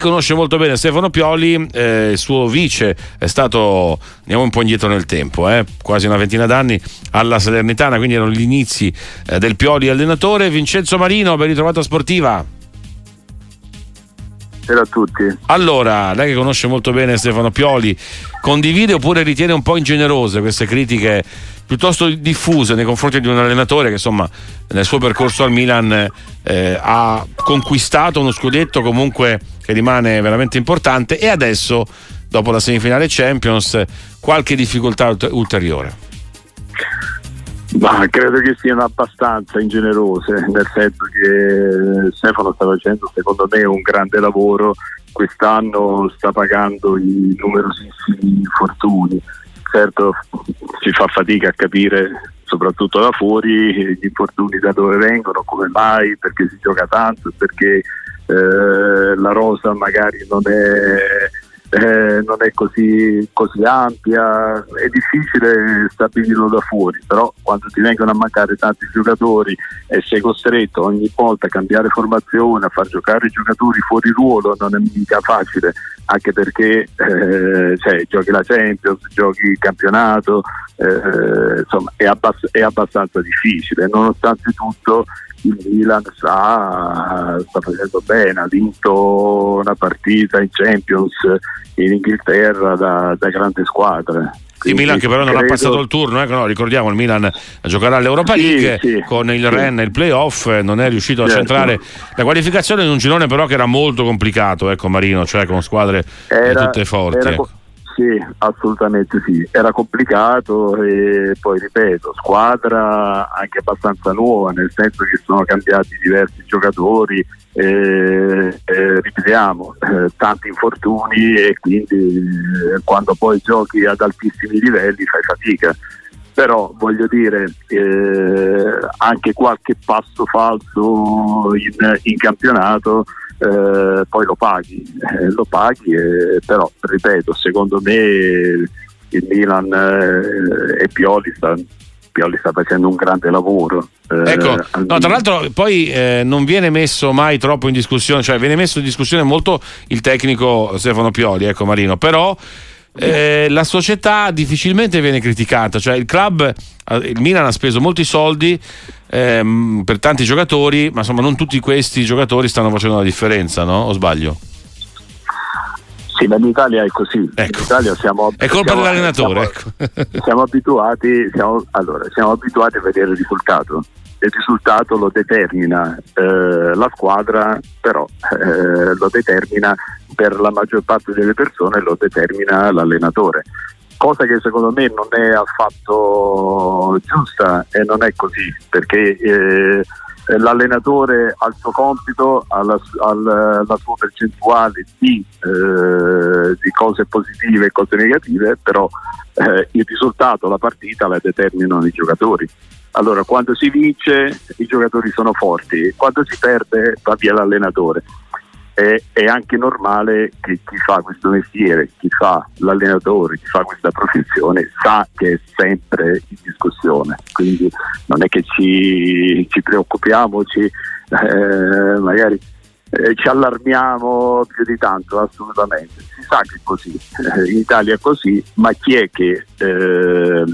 conosce molto bene Stefano Pioli, eh, il suo vice è stato, andiamo un po' indietro nel tempo, eh, quasi una ventina d'anni alla Salernitana, quindi erano gli inizi eh, del Pioli allenatore. Vincenzo Marino, ben ritrovato a Sportiva. Buonasera a tutti. Allora, lei che conosce molto bene Stefano Pioli, condivide oppure ritiene un po' ingenerose queste critiche piuttosto diffuse nei confronti di un allenatore che insomma nel suo percorso al Milan eh, ha conquistato uno scudetto comunque che rimane veramente importante e adesso dopo la semifinale Champions qualche difficoltà ulteriore. Ma credo che siano abbastanza ingenerose, nel senso che Stefano sta facendo secondo me un grande lavoro, quest'anno sta pagando i numerosissimi infortuni certo si fa fatica a capire soprattutto da fuori gli infortuni da dove vengono, come mai, perché si gioca tanto, perché eh, la rosa magari non è eh, non è così, così, ampia, è difficile stabilirlo da fuori, però quando ti vengono a mancare tanti giocatori e sei costretto ogni volta a cambiare formazione, a far giocare i giocatori fuori ruolo non è mica facile, anche perché eh, cioè, giochi la Champions, giochi il campionato, eh, insomma è, abbass- è abbastanza difficile, nonostante tutto Milan sta, sta, facendo bene, ha vinto una partita in Champions in Inghilterra da, da grande squadra. Il Milan che però non credo... ha passato il turno, eh, no, ricordiamo il Milan giocherà all'Europa sì, League sì, con il sì. Ren e il playoff, non è riuscito a certo. centrare la qualificazione in un girone però che era molto complicato, ecco Marino, cioè con squadre era, tutte forti. Era. Sì, assolutamente sì. Era complicato e poi ripeto, squadra anche abbastanza nuova, nel senso che sono cambiati diversi giocatori, eh, eh, ripetiamo, eh, tanti infortuni e quindi eh, quando poi giochi ad altissimi livelli fai fatica però voglio dire eh, anche qualche passo falso in, in campionato eh, poi lo paghi, eh, lo paghi eh, però ripeto, secondo me il Milan eh, e Pioli sta, Pioli sta facendo un grande lavoro. Eh, ecco, no, tra l'altro poi eh, non viene messo mai troppo in discussione, cioè viene messo in discussione molto il tecnico Stefano Pioli, ecco Marino, però eh, la società difficilmente viene criticata, cioè il club, il Milan ha speso molti soldi ehm, per tanti giocatori, ma insomma non tutti questi giocatori stanno facendo la differenza, no? O sbaglio? Sì, ma in Italia è così. Ecco. In Italia siamo, è colpa siamo, dell'allenatore. Siamo, ecco. siamo abituati, siamo, allora, siamo abituati a vedere il risultato. Il risultato lo determina eh, la squadra, però eh, lo determina per la maggior parte delle persone, lo determina l'allenatore cosa che secondo me non è affatto giusta e non è così, perché eh, l'allenatore ha il suo compito, ha la, ha sua percentuale di, eh, di, cose positive e cose negative, però eh, il risultato, la partita la determinano i giocatori. Allora, quando si vince i giocatori sono forti, quando si perde va via l'allenatore è, è, anche normale che chi fa questo mestiere, chi fa l'allenatore, chi fa questa professione sa che è sempre in discussione, quindi non è che ci, ci preoccupiamo, ci, eh, magari eh, ci allarmiamo più di tanto, assolutamente. Si sa che è così, eh, in Italia è così, ma chi è che, eh,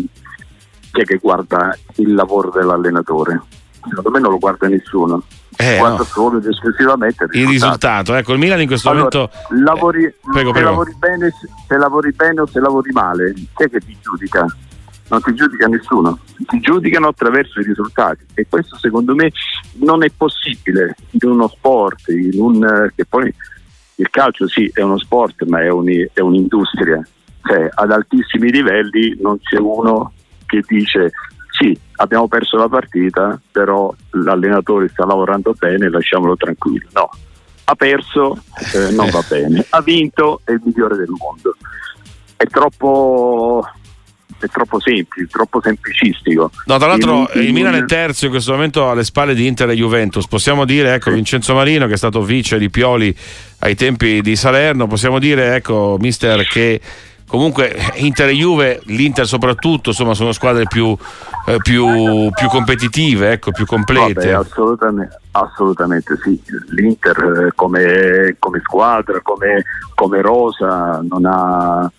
chi è che guarda il lavoro dell'allenatore? Secondo me non lo guarda nessuno eh, guarda no. solo ed esclusivamente il risultato. il risultato. Ecco, il Milan in questo allora, momento lavori, prego, se, prego. Lavori bene, se lavori bene o se lavori male, chi è che ti giudica? Non ti giudica nessuno, ti giudicano attraverso i risultati e questo secondo me non è possibile in uno sport, in un, che poi il calcio sì è uno sport ma è, un, è un'industria, cioè, ad altissimi livelli non c'è uno che dice sì, abbiamo perso la partita, però l'allenatore sta lavorando bene, lasciamolo tranquillo. No, ha perso, eh, non va bene, ha vinto, è il migliore del mondo. È troppo, è troppo semplice, troppo semplicistico. No, tra l'altro il, il, Milan è terzo in questo momento alle spalle di Inter e Juventus. Possiamo dire, ecco, Vincenzo Marino che è stato vice di Pioli ai tempi di Salerno, possiamo dire, ecco, mister, che comunque Inter e Juve, l'Inter soprattutto, insomma, sono squadre più, eh, più, più competitive, ecco, più complete. Vabbè, assolutamente, assolutamente, sì. L'Inter eh, come, come squadra, come, come, rosa, non ha,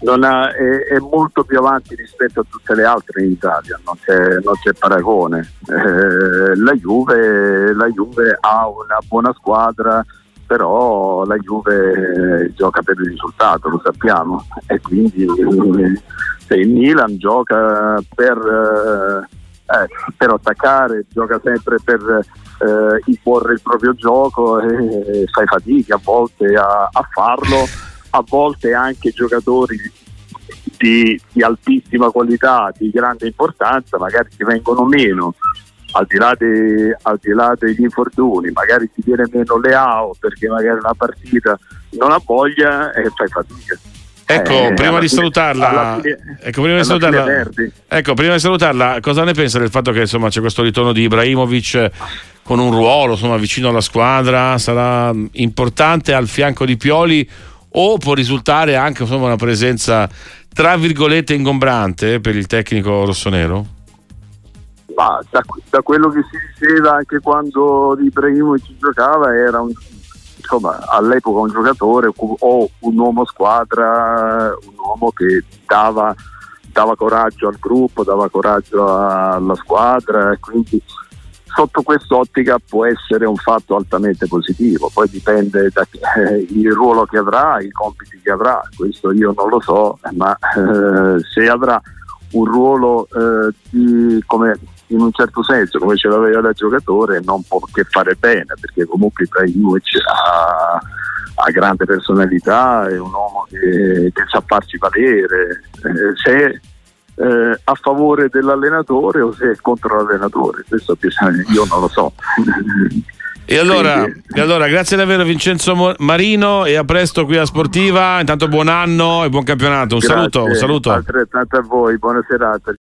non ha, è, è, molto più avanti rispetto a tutte le altre in Italia, non c'è, non c'è paragone. Eh, la, Juve, la Juve ha una buona squadra però la Juve eh, gioca per il risultato, lo sappiamo, e quindi eh, se il Milan gioca per, eh, per attaccare, gioca sempre per eh, imporre il proprio gioco e fai fatica a volte a, a farlo, a volte anche giocatori di, di altissima qualità, di grande importanza, magari ti vengono meno al di, là de, al di là degli infortuni, magari ti viene meno Leao perché magari una partita non ha voglia e fai fatica. Ecco, eh, prima di fine, salutarla, fine, ecco, prima di salutarla, ecco, prima di salutarla, cosa ne pensa del fatto che insomma, c'è questo ritorno di Ibrahimovic con un ruolo insomma, vicino alla squadra? Sarà importante al fianco di Pioli o può risultare anche insomma, una presenza tra virgolette ingombrante per il tecnico rossonero? Ma da, da, quello che si diceva anche quando Ibrahimovic giocava era un, insomma, all'epoca un giocatore o un uomo squadra, un uomo che dava, dava coraggio al gruppo, dava coraggio alla squadra quindi sotto quest'ottica può essere un fatto altamente positivo, poi dipende dal eh, ruolo che avrà, i compiti che avrà, questo io non lo so, ma eh, se avrà un ruolo eh, di, come in un certo senso come ce l'aveva da giocatore non può che fare bene perché comunque Ibrahimovic ha, ha grande personalità è un uomo che, che sa farci valere eh, se eh, a favore dell'allenatore o se è contro l'allenatore questo io non lo so E allora, e allora, grazie davvero Vincenzo Marino e a presto qui a Sportiva. Intanto buon anno e buon campionato. Un grazie, saluto. Un saluto. Altrettanto a voi, buona serata.